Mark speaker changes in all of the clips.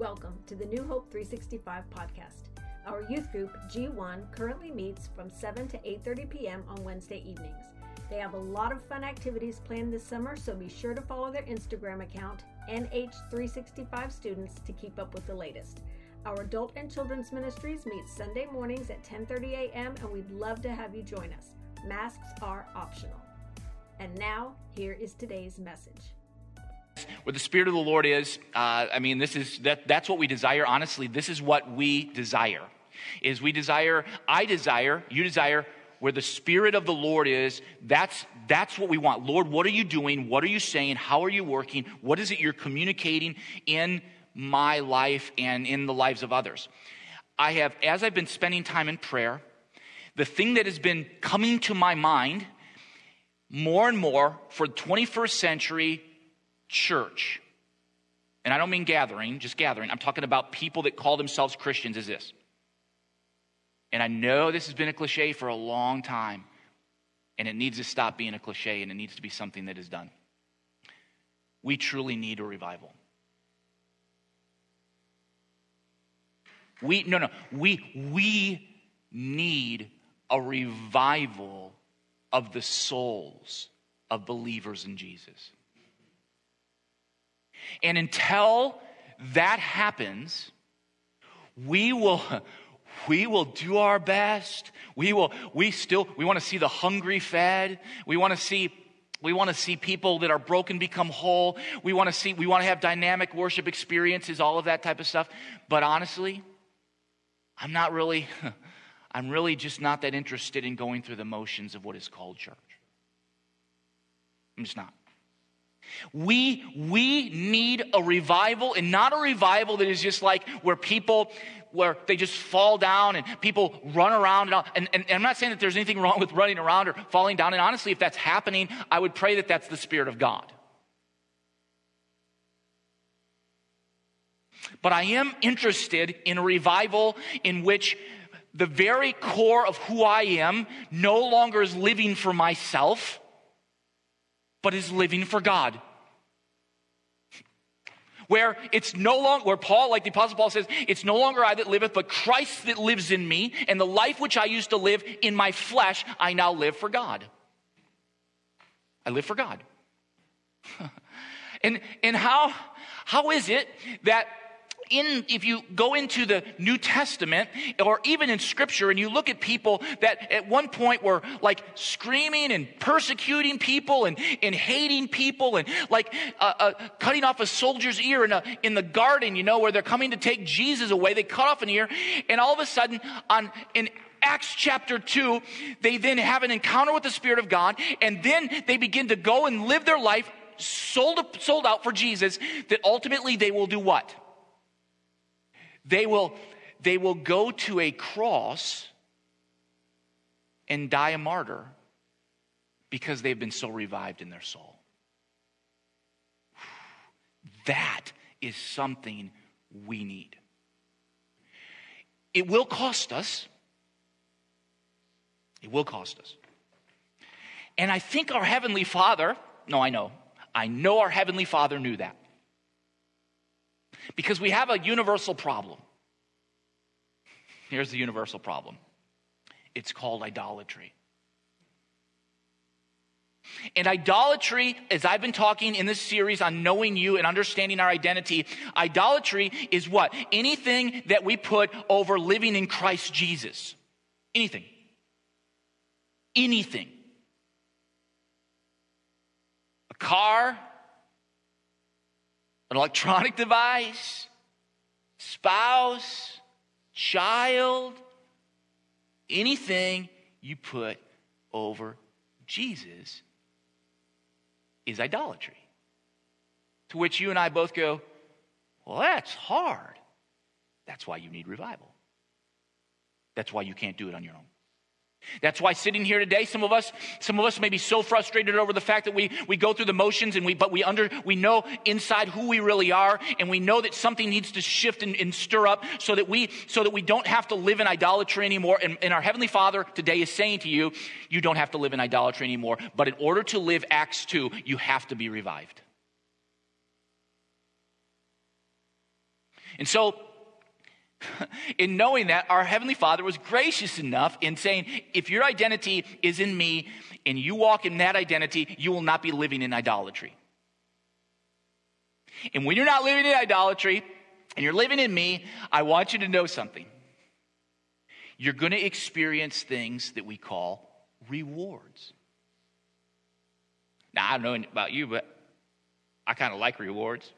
Speaker 1: Welcome to the New Hope 365 podcast. Our youth group G1 currently meets from 7 to 8:30 p.m. on Wednesday evenings. They have a lot of fun activities planned this summer, so be sure to follow their Instagram account NH365 Students to keep up with the latest. Our adult and children's ministries meet Sunday mornings at 10:30 a.m. and we'd love to have you join us. Masks are optional. And now, here is today's message.
Speaker 2: Where the Spirit of the Lord is, uh, I mean, this is that, that's what we desire. Honestly, this is what we desire. Is we desire, I desire, you desire, where the Spirit of the Lord is, that's, that's what we want. Lord, what are you doing? What are you saying? How are you working? What is it you're communicating in my life and in the lives of others? I have, as I've been spending time in prayer, the thing that has been coming to my mind more and more for the 21st century church, and I don't mean gathering, just gathering, I'm talking about people that call themselves Christians, is this. And I know this has been a cliche for a long time, and it needs to stop being a cliche and it needs to be something that is done. We truly need a revival. We, no, no, we, we need a revival of the souls of believers in Jesus. And until that happens, we will, we will do our best. We will, we still, we want to see the hungry fed. We want to see we want to see people that are broken become whole. We want to see, we want to have dynamic worship experiences, all of that type of stuff. But honestly, I'm not really, I'm really just not that interested in going through the motions of what is called church. I'm just not. We, we need a revival and not a revival that is just like where people, where they just fall down and people run around. And, and, and, I'm not saying that there's anything wrong with running around or falling down. And honestly, if that's happening, I would pray that that's the Spirit of God. But I am interested in a revival in which the very core of who I am no longer is living for myself, but is living for God. Where it's no longer, where Paul, like the Apostle Paul says, it's no longer I that liveth, but Christ that lives in me, and the life which I used to live in my flesh, I now live for God. I live for God. and, and how, how is it that in, if you go into the New Testament or even in scripture and you look at people that at one point were like screaming and persecuting people and, and hating people and like uh, uh, cutting off a soldier's ear in, a, in the garden, you know, where they're coming to take Jesus away. They cut off an ear and all of a sudden on, in Acts chapter 2, they then have an encounter with the Spirit of God, and then they begin to go and live their life sold, sold out for Jesus, that ultimately they will do what? They will, they will go to a cross and die a martyr because they've been so revived in their soul. That is something we need. It will cost us. It will cost us. And I think our Heavenly Father, no, I know, I know our Heavenly Father knew that. Because we have a universal problem. Here's the universal problem it's called idolatry. And idolatry, as I've been talking in this series on knowing you and understanding our identity, idolatry is what? Anything that we put over living in Christ Jesus. Anything. Anything. A car, an electronic device, spouse, child, anything you put over Jesus is idolatry. To which you and I both go, well, that's hard. That's why you need revival. That's why you can't do it on your own. That's why sitting here today, some of us, some of us may be so frustrated over the fact that we, we go through the motions and we, but we under, we know inside who we really are and we know that something needs to shift and, and stir up so that we, so that we don't have to live in idolatry anymore. And, and our Heavenly Father today is saying to you, you don't have to live in idolatry anymore. But in order to live Acts 2, you have to be revived. And so, in knowing that, our Heavenly Father was gracious enough in saying, if your identity is in me and you walk in that identity, you will not be living in idolatry. And when you're not living in idolatry and you're living in me, I want you to know something. You're going to experience things that we call rewards. Now, I don't know about you, but I kind of like rewards.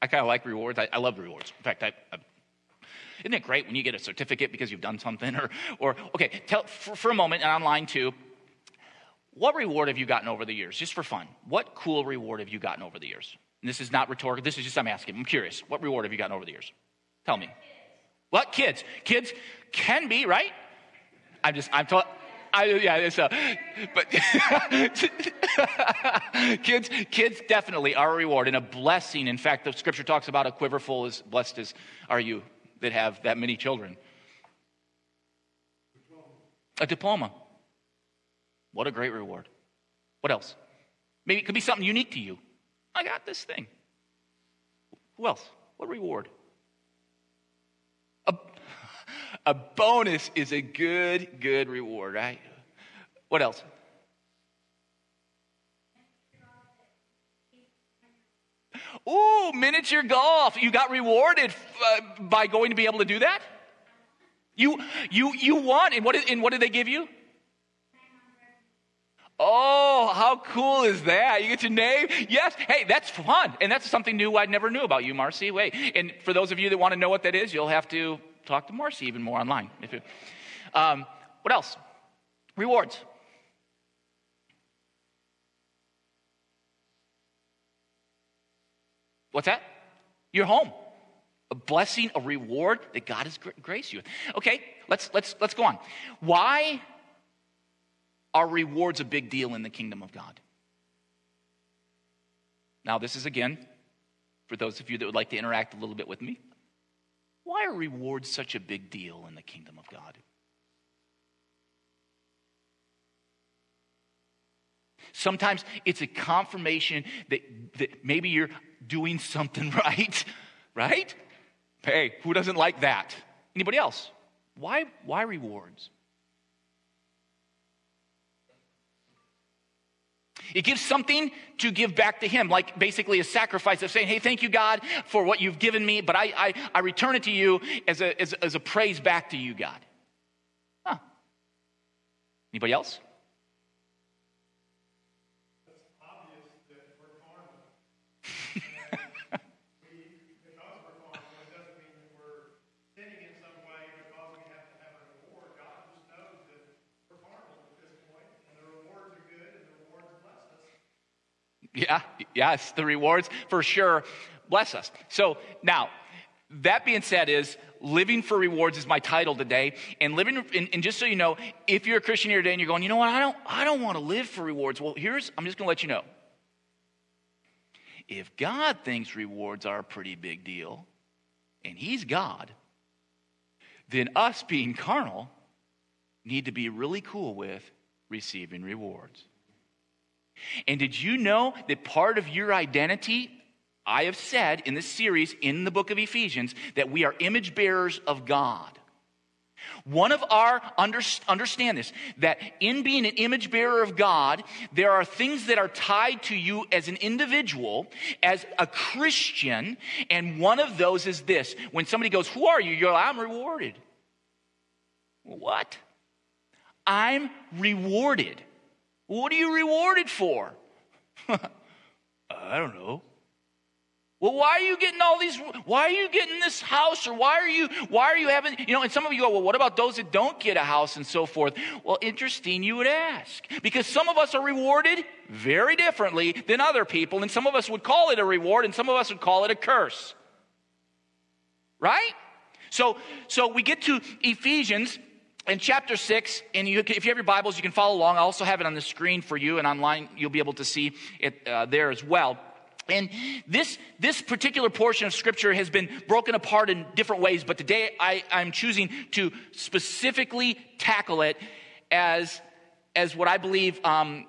Speaker 2: I kind of like rewards. I, I, love rewards. In fact, I, I, isn't it great when you get a certificate because you've done something? Or, or okay, tell for, for a moment, and online too. What reward have you gotten over the years, just for fun? What cool reward have you gotten over the years? And this is not rhetorical. This is just I'm asking. I'm curious. What reward have you gotten over the years? Tell me. What kids? Kids can be right. I'm just I'm taught. I, yeah, it's a, but kids, kids definitely are a reward and a blessing. In fact, the scripture talks about a quiver full as blessed as are you that have that many children. A diploma. What a great reward. What else? Maybe it could be something unique to you. I got this thing. Who else? What reward? A, a bonus is a good, good reward, right? What else? Ooh, miniature golf. You got rewarded uh, by going to be able to do that? You, you, you won. And what, and what did they give you? Oh, how cool is that? You get to name? Yes. Hey, that's fun. And that's something new I never knew about you, Marcy. Wait. And for those of you that want to know what that is, you'll have to talk to Marcy even more online. If you, um, what else? Rewards. What's that? Your home. A blessing, a reward that God has graced you with. Okay, let's let's let's go on. Why are rewards a big deal in the kingdom of God? Now, this is again for those of you that would like to interact a little bit with me. Why are rewards such a big deal in the kingdom of God? Sometimes it's a confirmation that, that maybe you're doing something right, right? Hey, who doesn't like that? Anybody else? Why, why rewards? It gives something to give back to Him, like basically a sacrifice of saying, Hey, thank you, God, for what you've given me, but I, I, I return it to you as a, as, as a praise back to you, God. Huh. Anybody else? Yeah, yes, the rewards for sure bless us. So now, that being said, is living for rewards is my title today. And living, and, and, just so you know, if you're a Christian here today and you're going, you know what, I don't, I don't want to live for rewards. Well, here's, I'm just going to let you know. If God thinks rewards are a pretty big deal, and He's God, then us being carnal need to be really cool with receiving rewards. And did you know that part of your identity, I have said in this series in the book of Ephesians, that we are image bearers of God? One of our, understand this, that in being an image bearer of God, there are things that are tied to you as an individual, as a Christian, and one of those is this. When somebody goes, Who are you? You're like, I'm rewarded. What? I'm rewarded. What are you rewarded for? I don't know. Well, why are you getting all these? Why are you getting this house? Or why are you, why are you having, you know, and some of you go, well, what about those that don't get a house and so forth? Well, interesting you would ask. Because some of us are rewarded very differently than other people, and some of us would call it a reward, and some of us would call it a curse. Right? So, so we get to Ephesians in chapter 6 and you, if you have your bibles you can follow along i also have it on the screen for you and online you'll be able to see it uh, there as well and this, this particular portion of scripture has been broken apart in different ways, but today I, I'm choosing to specifically tackle it as as what I believe, um,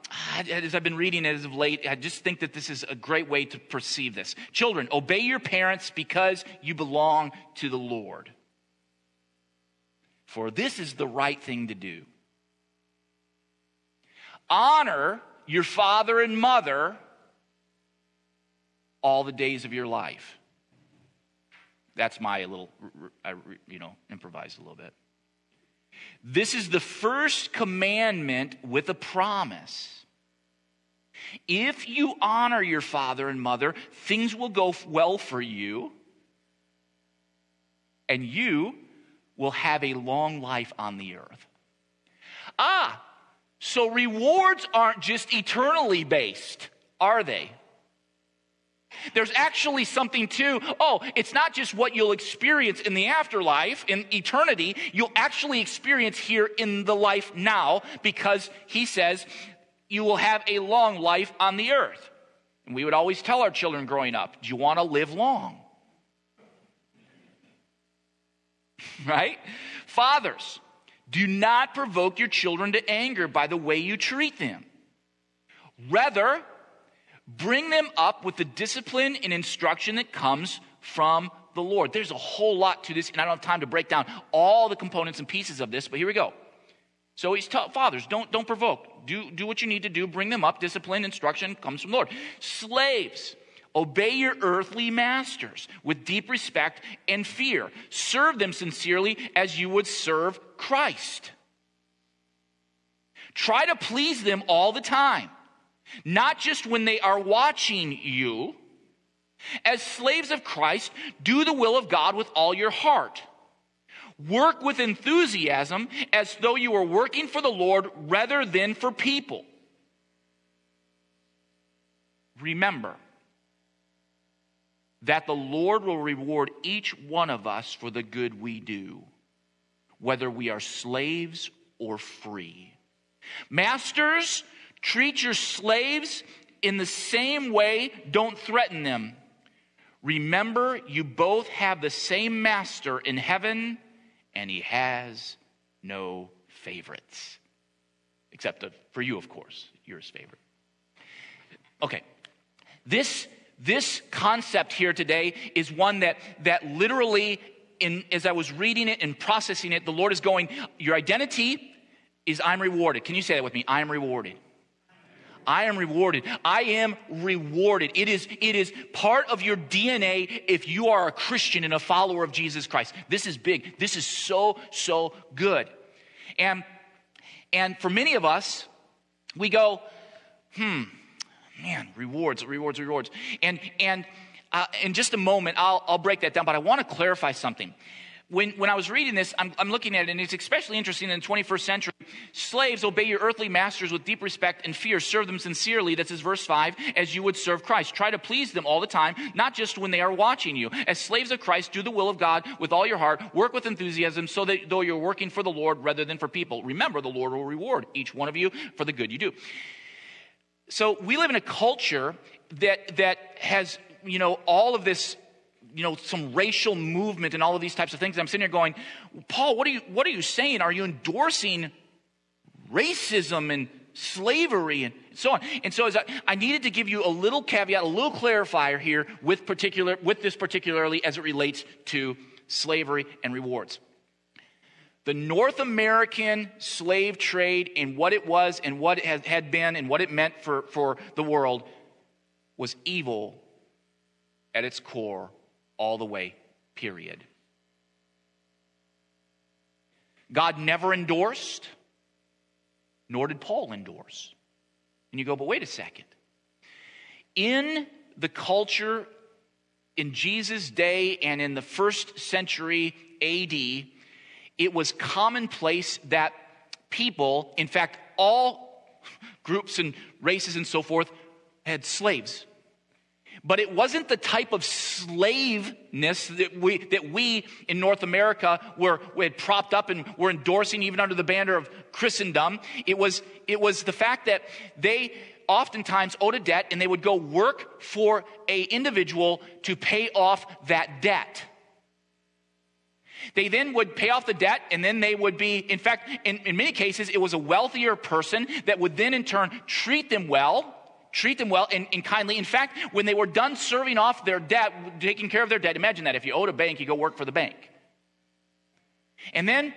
Speaker 2: as I've been reading it as of late, I just think that this is a great way to perceive this. Children, obey your parents because you belong to the Lord. For this is the right thing to do. Honor your father and mother all the days of your life. That's my little, you know, improvised a little bit. This is the first commandment with a promise. If you honor your father and mother, things will go well for you, and you will have a long life on the earth. Ah, so rewards aren't just eternally based, are they? There's actually something to, oh, it's not just what you'll experience in the afterlife, in eternity, you'll actually experience here in the life now because he says you will have a long life on the earth. And we would always tell our children growing up, do you want to live long? right? Fathers, do not provoke your children to anger by the way you treat them. Rather, Bring them up with the discipline and instruction that comes from the Lord. There's a whole lot to this, and I don't have time to break down all the components and pieces of this, but here we go. So he's taught fathers, don't, don't provoke. Do, do what you need to do. Bring them up. Discipline, instruction comes from the Lord. Slaves, obey your earthly masters with deep respect and fear. Serve them sincerely as you would serve Christ. Try to please them all the time not just when they are watching you. As slaves of Christ, do the will of God with all your heart. Work with enthusiasm as though you were working for the Lord rather than for people. Remember that the Lord will reward each one of us for the good we do, whether we are slaves or free. Masters, Treat your slaves in the same way, don't threaten them. Remember, you both have the same master in heaven, and he has no favorites. Except for you, of course, you're his favorite. Okay, this, this concept here today is one that, that literally, in, as I was reading it and processing it, the Lord is going, Your identity is I'm rewarded. Can you say that with me? I am rewarded. I am rewarded. I am rewarded. It is, it is part of your DNA if you are a Christian and a follower of Jesus Christ. This is big. This is so, so good. And, and for many of us, we go, hmm, man, rewards, rewards, rewards. And, and uh, in just a moment, I'll, I'll break that down, but I want to clarify something when, when I was reading this, I'm, I'm, looking at it, and it's especially interesting in the 21st century. Slaves, obey your earthly masters with deep respect and fear. Serve them sincerely. That's his verse 5, as you would serve Christ. Try to please them all the time, not just when they are watching you. As slaves of Christ, do the will of God with all your heart. Work with enthusiasm so that though you're working for the Lord rather than for people, remember the Lord will reward each one of you for the good you do. So we live in a culture that, that has, you know, all of this you know, some racial movement and all of these types of things. I'm sitting here going, Paul, what are you, what are you saying? Are you endorsing racism and slavery and so on? And so I, I needed to give you a little caveat, a little clarifier here with particular, with this particularly as it relates to slavery and rewards. The North American slave trade and what it was and what it had been and what it meant for, for the world was evil at its core all the way, period. God never endorsed, nor did Paul endorse. And you go, but wait a second. In the culture in Jesus' day and in the first century AD, it was commonplace that people, in fact, all groups and races and so forth, had slaves but it wasn't the type of slaveness that we, that we in North America were, we had propped up and were endorsing even under the banner of Christendom. It was, it was the fact that they oftentimes owed a debt and they would go work for a individual to pay off that debt. They then would pay off the debt, and then they would be, in fact, in, in many cases, it was a wealthier person that would then in turn treat them well, treat them well and, and, kindly. In fact, when they were done serving off their debt, taking care of their debt, imagine that if you owed a bank, you go work for the bank. And then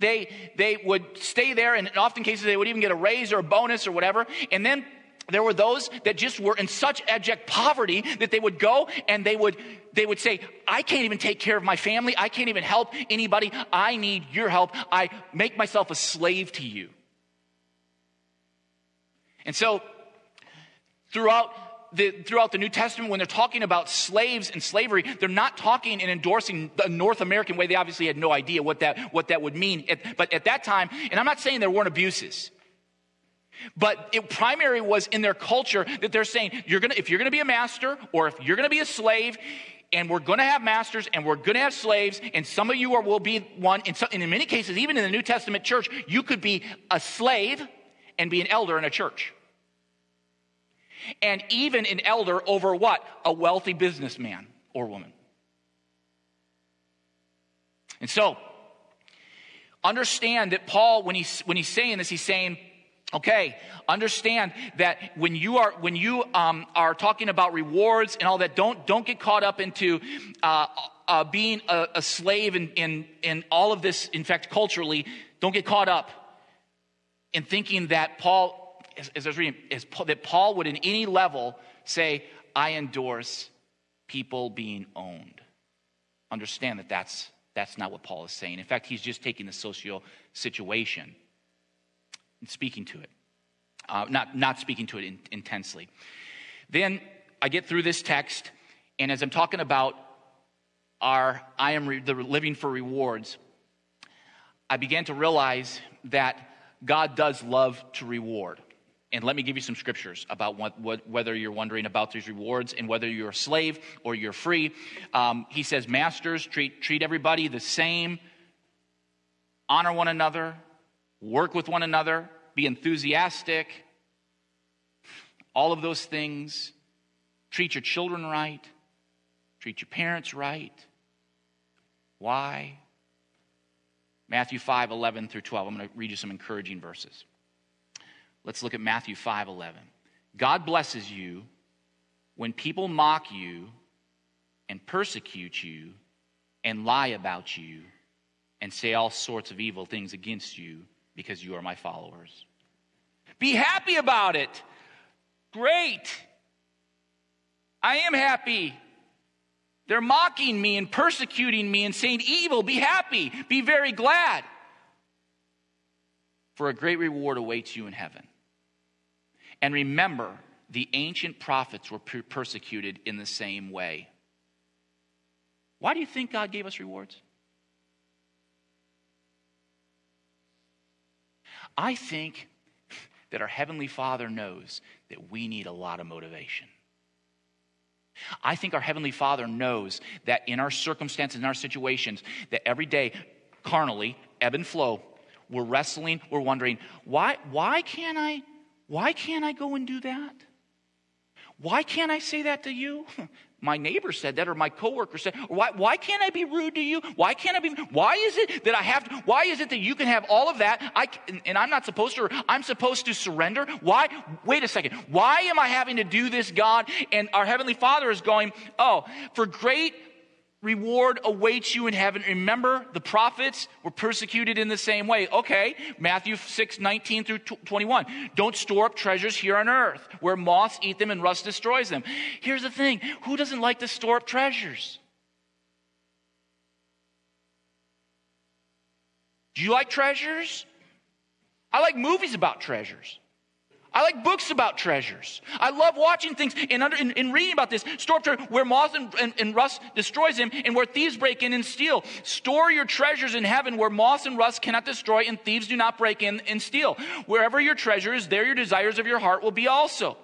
Speaker 2: they, they would stay there, and in often cases, they would even get a raise or a bonus or whatever. And then there were those that just were in such abject poverty that they would go and they would they would say i can't even take care of my family i can't even help anybody i need your help i make myself a slave to you and so throughout the, throughout the New Testament, when they're talking about slaves and slavery, they're not talking and endorsing the North American way. They obviously had no idea what that, what that would mean. At, but at that time, and I'm not saying there weren't abuses, but it primary was in their culture that they're saying, you're gonna, if you're gonna be a master or if you're gonna be a slave, and we're going to have masters and we're going to have slaves and some of you are, will be one and, so, and in many cases even in the new testament church you could be a slave and be an elder in a church and even an elder over what? A wealthy businessman or woman. And so, understand that Paul, when he's, when he's saying this, he's saying, okay, understand that when you are, when you um, are talking about rewards and all that, don't, don't get caught up into uh, uh, being a, a slave in, in, in all of this, in fact, culturally, don't get caught up in thinking that Paul as, as I was reading, is that Paul would in any level say, I endorse people being owned. Understand that that's, that's not what Paul is saying. In fact, he's just taking the social situation and speaking to it, uh, not, not speaking to it in, intensely. Then I get through this text, and as I'm talking about our I am re, the living for rewards, I began to realize that God does love to reward. And let me give you some scriptures about what, what, whether you're wondering about these rewards and whether you're a slave or you're free. Um, he says, Masters, treat, treat everybody the same, honor one another, work with one another, be enthusiastic, all of those things. Treat your children right, treat your parents right. Why? Matthew 5 11 through 12. I'm going to read you some encouraging verses. Let's look at Matthew 5 11. God blesses you when people mock you and persecute you and lie about you and say all sorts of evil things against you because you are my followers. Be happy about it. Great. I am happy. They're mocking me and persecuting me and saying evil. Be happy. Be very glad. For a great reward awaits you in heaven. And remember, the ancient prophets were persecuted in the same way. Why do you think God gave us rewards? I think that our Heavenly Father knows that we need a lot of motivation. I think our Heavenly Father knows that in our circumstances, in our situations, that every day, carnally, ebb and flow, we're wrestling, we're wondering, why, why can't I why can't I go and do that? Why can't I say that to you? My neighbor said that, or my coworker said, why, why can't I be rude to you? Why can't I be, why is it that I have, to, why is it that you can have all of that, I, and I'm not supposed to, I'm supposed to surrender? Why, wait a second, why am I having to do this, God? And our Heavenly Father is going, oh, for great reward awaits you in heaven. Remember, the prophets were persecuted in the same way. Okay, Matthew 6, 19 through 21. Don't store up treasures here on earth where moths eat them and rust destroys them. Here's the thing who doesn't like to store up treasures? Do you like treasures? I like movies about treasures. I like books about treasures. I love watching things and, under, and, and reading about this. Store up treasure where moth and, and, and, rust destroys them and where thieves break in and steal. Store your treasures in heaven where moths and rust cannot destroy and thieves do not break in and steal. Wherever your treasure is, there your desires of your heart will be also.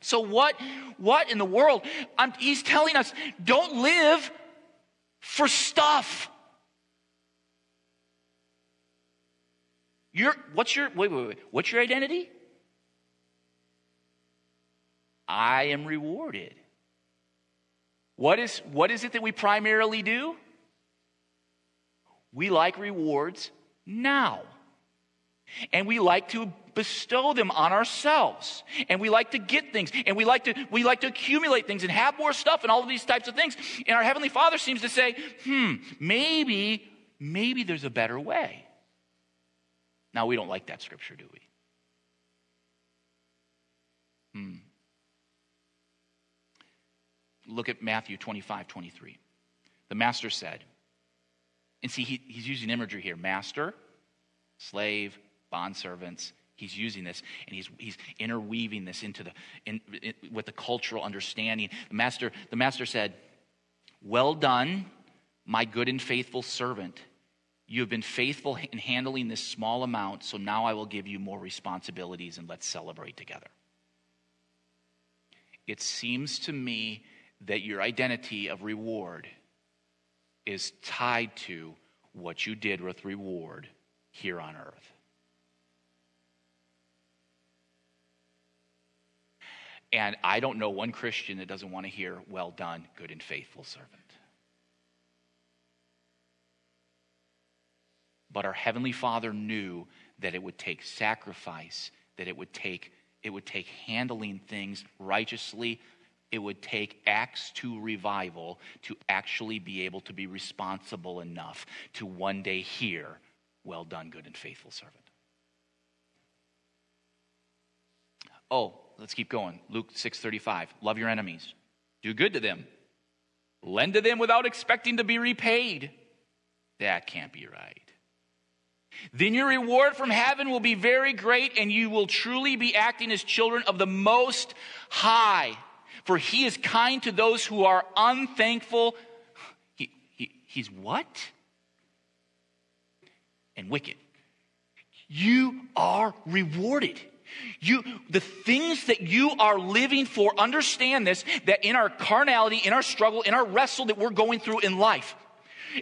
Speaker 2: So what, what in the world? I'm, he's telling us, don't live for stuff. Your, what's your, wait, wait, wait. What's your identity? I am rewarded. What is, what is it that we primarily do? we like rewards now. And we like to bestow them on ourselves. And we like to get things. And we like to, we like to accumulate things and have more stuff and all of these types of things. And our Heavenly Father seems to say, hmm, maybe, maybe there's a better way. Now, we don't like that scripture, do we? Hmm. Look at Matthew 25, 23. The master said, and see, he, he's using imagery here master, slave, bondservants. He's using this and he's, he's interweaving this into the, in, in, with the cultural understanding. The master, the master said, Well done, my good and faithful servant. You have been faithful in handling this small amount, so now I will give you more responsibilities and let's celebrate together. It seems to me that your identity of reward is tied to what you did with reward here on earth. And I don't know one Christian that doesn't want to hear, well done, good and faithful servant. But our heavenly Father knew that it would take sacrifice, that it would take it would take handling things righteously. It would take Acts 2 revival to actually be able to be responsible enough to one day hear, Well done, good and faithful servant. Oh, let's keep going. Luke 6:35. Love your enemies. Do good to them. Lend to them without expecting to be repaid. That can't be right. Then your reward from heaven will be very great, and you will truly be acting as children of the Most High. For he is kind to those who are unthankful. He, he, he's what? And wicked. You are rewarded. You, the things that you are living for, understand this, that in our carnality, in our struggle, in our wrestle that we're going through in life,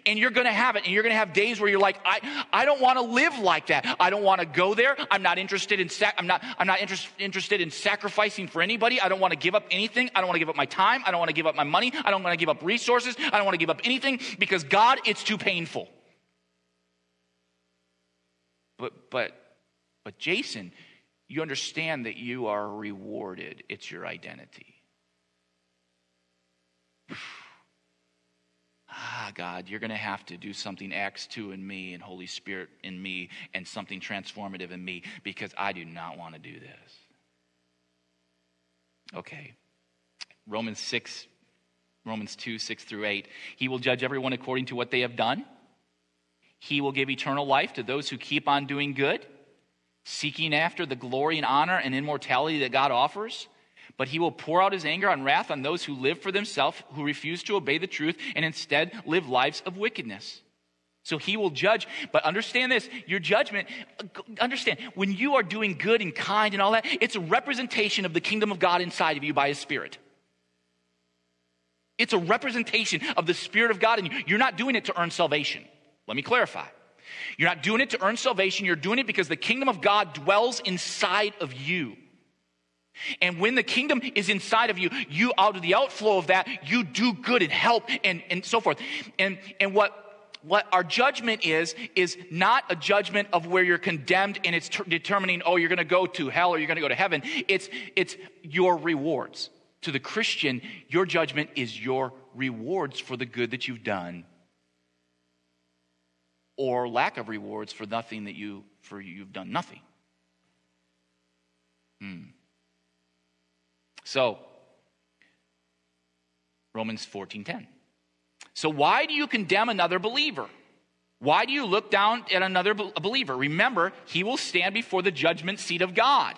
Speaker 2: and you're going to have it and you're going to have days where you're like i, I don't want to live like that. I don't want to go there. I'm not interested in sac- i'm not i'm not interest, interested in sacrificing for anybody. I don't want to give up anything. I don't want to give up my time. I don't want to give up my money. I don't want to give up resources. I don't want to give up anything because god it's too painful. But but but jason you understand that you are rewarded. It's your identity ah, God, you're going to have to do something Acts 2 in me and Holy Spirit in me and something transformative in me because I do not want to do this. Okay. Romans 6, Romans 2, 6 through 8. He will judge everyone according to what they have done. He will give eternal life to those who keep on doing good, seeking after the glory and honor and immortality that God offers but he will pour out his anger and wrath on those who live for themselves, who refuse to obey the truth, and instead live lives of wickedness. So he will judge. But understand this your judgment, understand, when you are doing good and kind and all that, it's a representation of the kingdom of God inside of you by his spirit. It's a representation of the spirit of God in you. You're not doing it to earn salvation. Let me clarify. You're not doing it to earn salvation. You're doing it because the kingdom of God dwells inside of you. And when the kingdom is inside of you, you out of the outflow of that, you do good and help and, and so forth. And, and what what our judgment is is not a judgment of where you're condemned and it's ter- determining oh you're going to go to hell or you're going to go to heaven it's it's your rewards to the christian your judgment is your rewards for the good that you've done or lack of rewards for nothing that you for you've done nothing hmm. So, Romans 14:10. So why do you condemn another believer? Why do you look down at another believer? Remember, he will stand before the judgment seat of God.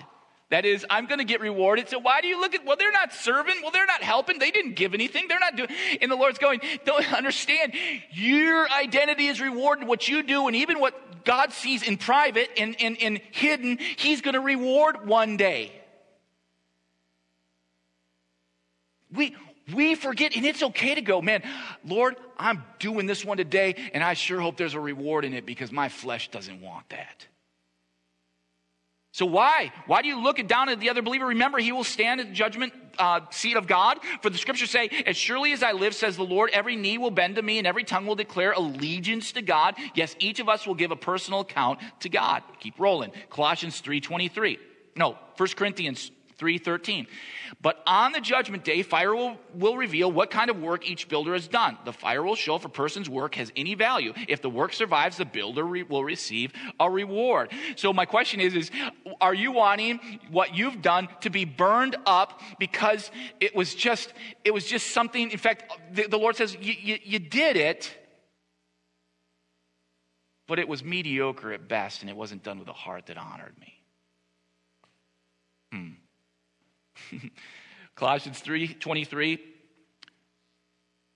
Speaker 2: That is, I'm going to get rewarded. So why do you look at, well, they're not serving. Well, they're not helping. They didn't give anything. They're not doing. And the Lord's going, don't understand. Your identity is rewarded. What you do and even what God sees in private and, and, and hidden, He's going to reward one day. We, we forget, and it's okay to go, man, Lord, I'm doing this one today, and I sure hope there's a reward in it because my flesh doesn't want that. So why? Why do you look down at the other believer? Remember, he will stand at the judgment uh, seat of God. For the scriptures say, as surely as I live, says the Lord, every knee will bend to me and every tongue will declare allegiance to God. Yes, each of us will give a personal account to God. Keep rolling. Colossians 3.23. No, 1 Corinthians 3:13. But on the judgment day, fire will, will reveal what kind of work each builder has done. The fire will show if a person's work has any value. If the work survives, the builder re- will receive a reward. So my question is, is are you wanting what you've done to be burned up because it was just, it was just something, in fact, the, the Lord says, you did it, but it was mediocre at best and it wasn't done with a heart that honored me. Hmm. Colossians 3:23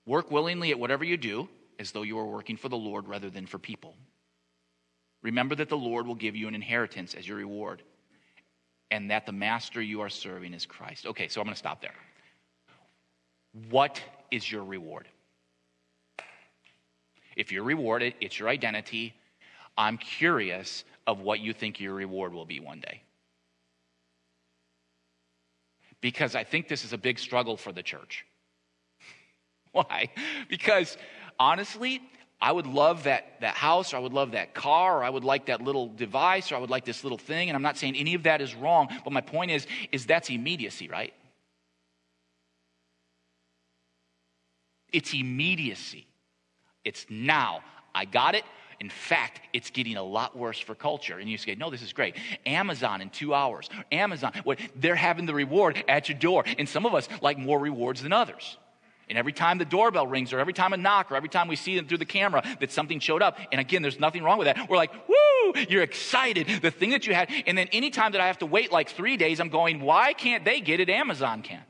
Speaker 2: Work willingly at whatever you do as though you are working for the Lord rather than for people. Remember that the Lord will give you an inheritance as your reward and that the master you are serving is Christ. Okay, so I'm going to stop there. What is your reward? If you're rewarded, it's your identity. I'm curious of what you think your reward will be one day because I think this is a big struggle for the church. Why? Because honestly, I would love that, that house, or I would love that car, or I would like that little device, or I would like this little thing. And I'm not saying any of that is wrong, but my point is, is that's immediacy, right? It's immediacy. It's now. I got it. In fact, it's getting a lot worse for culture. And you say, no, this is great. Amazon in two hours. Amazon, what, they're having the reward at your door. And some of us like more rewards than others. And every time the doorbell rings, or every time a knock, or every time we see them through the camera that something showed up, and again, there's nothing wrong with that. We're like, woo, you're excited. The thing that you had. And then anytime that I have to wait like three days, I'm going, why can't they get it? Amazon can.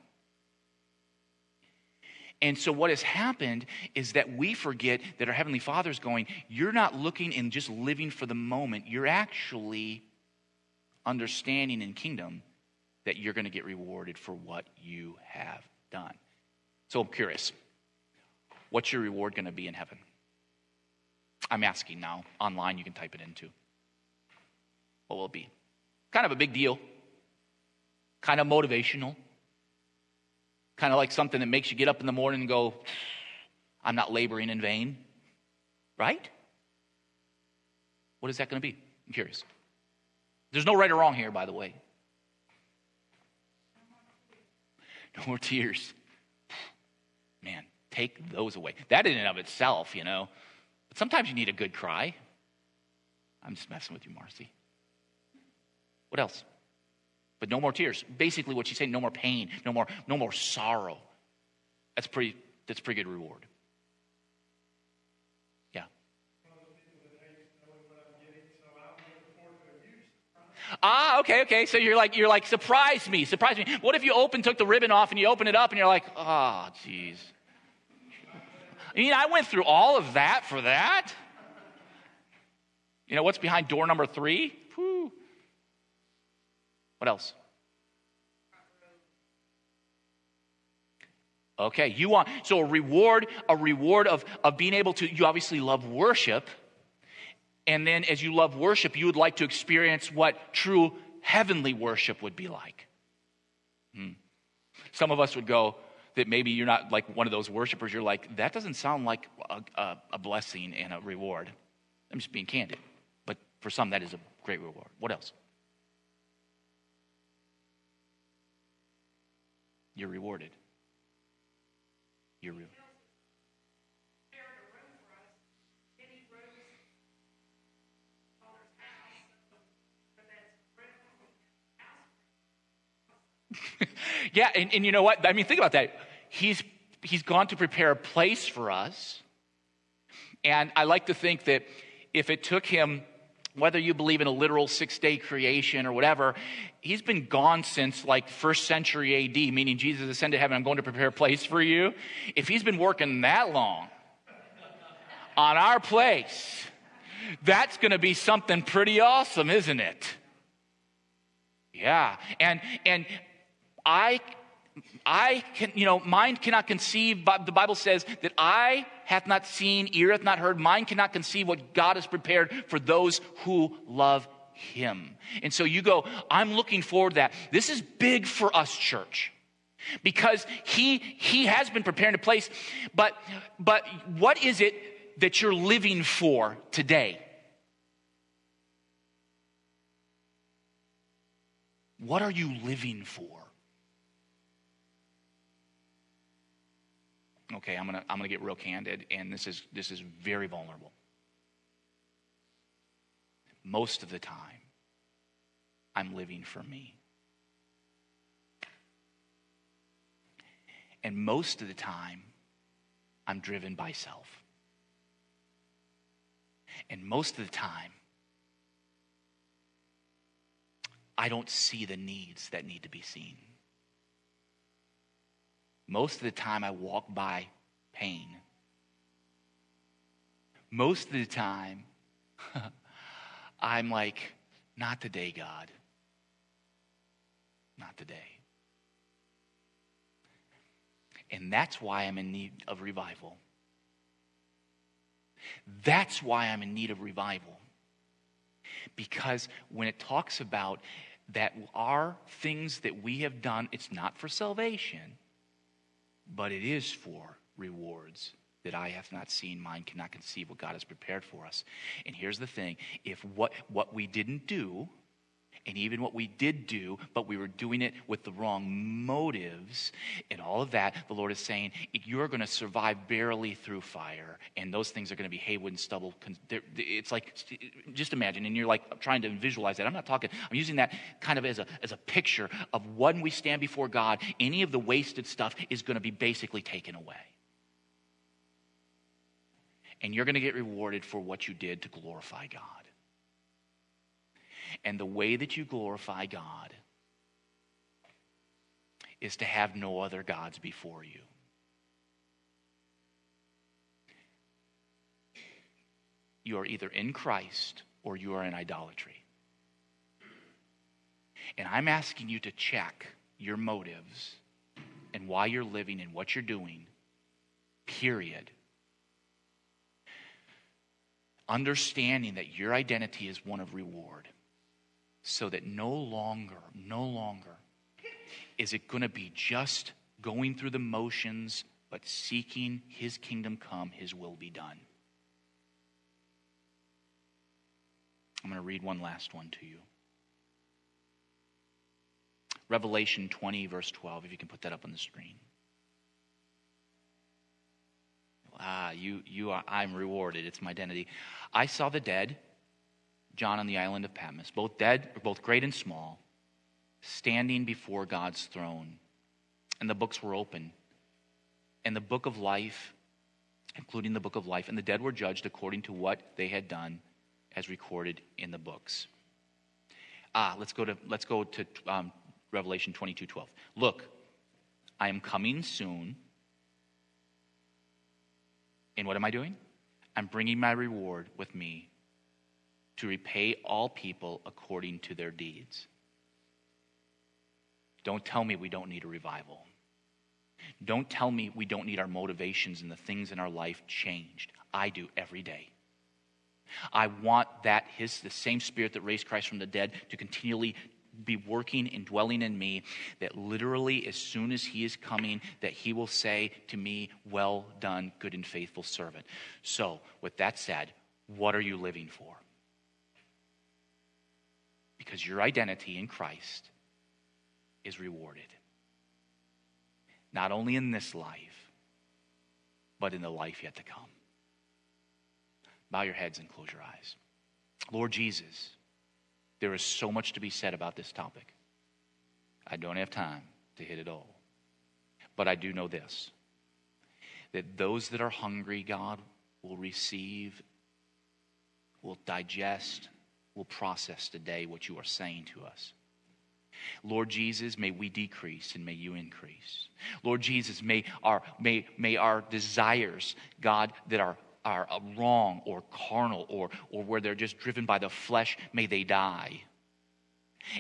Speaker 2: And so, what has happened is that we forget that our Heavenly Father is going, You're not looking and just living for the moment. You're actually understanding in kingdom that you're going to get rewarded for what you have done. So, I'm curious what's your reward going to be in heaven? I'm asking now. Online, you can type it into. What will it be? Kind of a big deal, kind of motivational Kind of like something that makes you get up in the morning and go, I'm not laboring in vain. Right? What is that going to be? I'm curious. There's no right or wrong here, by the way. No more tears. Man, take those away. That in and of itself, you know. But sometimes you need a good cry. I'm just messing with you, Marcy. What else? But no more tears. Basically, what she's saying, no more pain, no more, no more sorrow. That's pretty, that's pretty good reward. Yeah. Ah, okay, okay. So you're like, you're like, surprise me, surprise me. What if you open, took the ribbon off, and you open it up, and you're like, oh, jeez. I mean, I went through all of that for that. You know what's behind door number three? What else? Okay, you want so a reward, a reward of, of being able to, you obviously love worship. And then as you love worship, you would like to experience what true heavenly worship would be like. Hmm. Some of us would go that maybe you're not like one of those worshipers, you're like, that doesn't sound like a, a, a blessing and a reward. I'm just being candid. But for some, that is a great reward. What else? You're rewarded. You're rewarded. yeah, and, and you know what? I mean, think about that. He's, he's gone to prepare a place for us. And I like to think that if it took him whether you believe in a literal six day creation or whatever, he's been gone since like first century AD, meaning Jesus ascended to heaven. I'm going to prepare a place for you. If he's been working that long on our place, that's going to be something pretty awesome, isn't it? Yeah. And, and I I can, you know, mind cannot conceive, the Bible says that eye hath not seen, ear hath not heard, mind cannot conceive what God has prepared for those who love Him. And so you go, I'm looking forward to that. This is big for us, church. Because he he has been preparing a place, but but what is it that you're living for today? What are you living for? Okay, I'm gonna I'm gonna get real candid, and this is this is very vulnerable. Most of the time, I'm living for me. And most of the time, I'm driven by self. And most of the time, I don't see the needs that need to be seen. Most of the time, I walk by pain. Most of the time, I'm like, not today, God. Not today. And that's why I'm in need of revival. That's why I'm in need of revival. Because when it talks about that our things that we have done, it's not for salvation, but it is for rewards that I have not seen, mine cannot conceive what God has prepared for us. And here's the thing if what, what we didn't do, and even what we did do, but we were doing it with the wrong motives and all of that, the Lord is saying, you're going to survive barely through fire, and those things are going to be haywood and stubble. It's like, just imagine, and you're like trying to visualize that. I'm not talking, I'm using that kind of as a, as a picture of when we stand before God, any of the wasted stuff is going to be basically taken away. And you're going to get rewarded for what you did to glorify God. And the way that you glorify God is to have no other gods before you. You are either in Christ or you are in idolatry. And I'm asking you to check your motives and why you're living and what you're doing, period. Understanding that your identity is one of reward so that no longer, no longer is it going to be just going through the motions, but seeking His kingdom come, His will be done. I'm going to read one last one to you. Revelation 20, verse 12, if you can put that up on the screen. Ah, you, you are, I'm rewarded. It's my identity. I saw the dead John on the island of Patmos, both dead, or both great and small, standing before God's throne. And the books were open. And the book of life, including the book of life, and the dead were judged according to what they had done as recorded in the books. Ah, let's go to, let's go to um, Revelation 22 12. Look, I am coming soon. And what am I doing? I'm bringing my reward with me to repay all people according to their deeds. Don't tell me we don't need a revival. Don't tell me we don't need our motivations and the things in our life changed. I do every day. I want that his the same spirit that raised Christ from the dead to continually be working and dwelling in me that literally as soon as he is coming that he will say to me well done good and faithful servant so with that said what are you living for because your identity in Christ is rewarded. Not only in this life, but in the life yet to come. Bow your heads and close your eyes. Lord Jesus, there is so much to be said about this topic. I don't have time to hit it all. But I do know this that those that are hungry, God, will receive, will digest, will process today what you are saying to us. Lord Jesus, may we decrease and may you increase. Lord Jesus, may our, may, may our desires, God, that are, are wrong or carnal or, or where they're just driven by the flesh, may they die.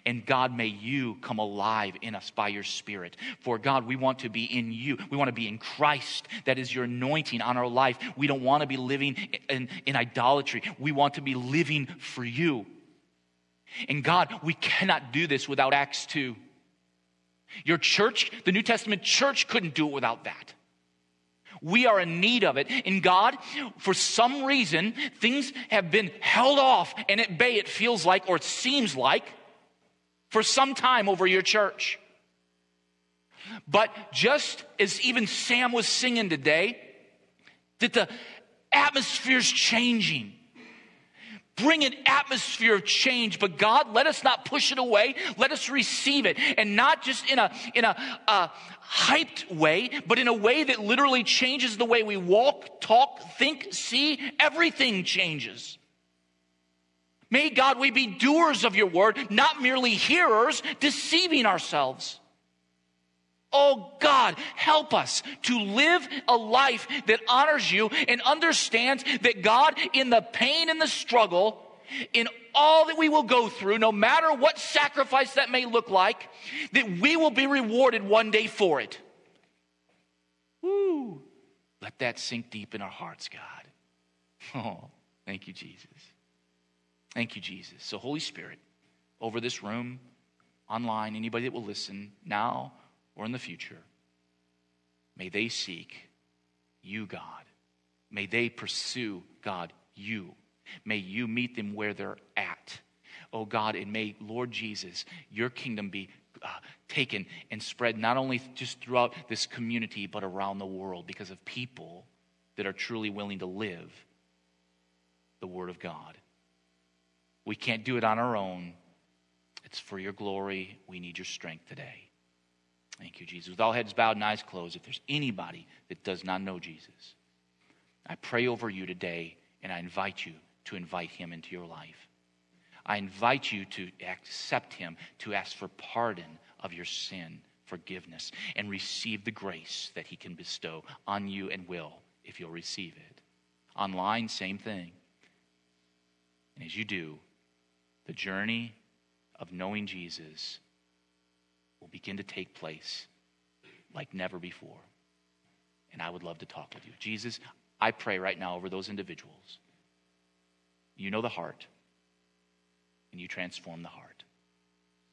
Speaker 2: And God, may you come alive in us by your Spirit. For God, we want to be in you. We want to be in Christ. That is your anointing on our life. We don't want to be living in, in idolatry. We want to be living for you. And God, we cannot do this without Acts 2. Your church, the New Testament church, couldn't do it without that. We are in need of it. And God, for some reason, things have been held off and at bay, it feels like, or it seems like, for some time over your church. But just as even Sam was singing today, that the atmosphere's changing. Bring an atmosphere of change, but God, let us not push it away. Let us receive it, and not just in a in a, a hyped way, but in a way that literally changes the way we walk, talk, think, see. Everything changes. May God, we be doers of your word, not merely hearers, deceiving ourselves. Oh God, help us to live a life that honors you and understands that God, in the pain and the struggle, in all that we will go through, no matter what sacrifice that may look like, that we will be rewarded one day for it. Woo! Let that sink deep in our hearts, God. Oh, thank you, Jesus. Thank you, Jesus. So, Holy Spirit, over this room, online, anybody that will listen now or in the future, may they seek you, God. May they pursue, God, you. May you meet them where they're at. Oh God, and may, Lord Jesus, your kingdom be uh, taken and spread not only just throughout this community, but around the world because of people that are truly willing to live the Word of God. We can't do it on our own. It's for your glory. We need your strength today. Thank you, Jesus. With all heads bowed and eyes closed, if there's anybody that does not know Jesus, I pray over you today and I invite you to invite him into your life. I invite you to accept him, to ask for pardon of your sin, forgiveness, and receive the grace that he can bestow on you and will if you'll receive it. Online, same thing. And as you do, the journey of knowing Jesus will begin to take place like never before. And I would love to talk with you. Jesus, I pray right now over those individuals. You know the heart, and you transform the heart.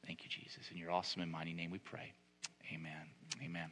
Speaker 2: Thank you, Jesus. In your awesome and mighty name we pray. Amen. Amen.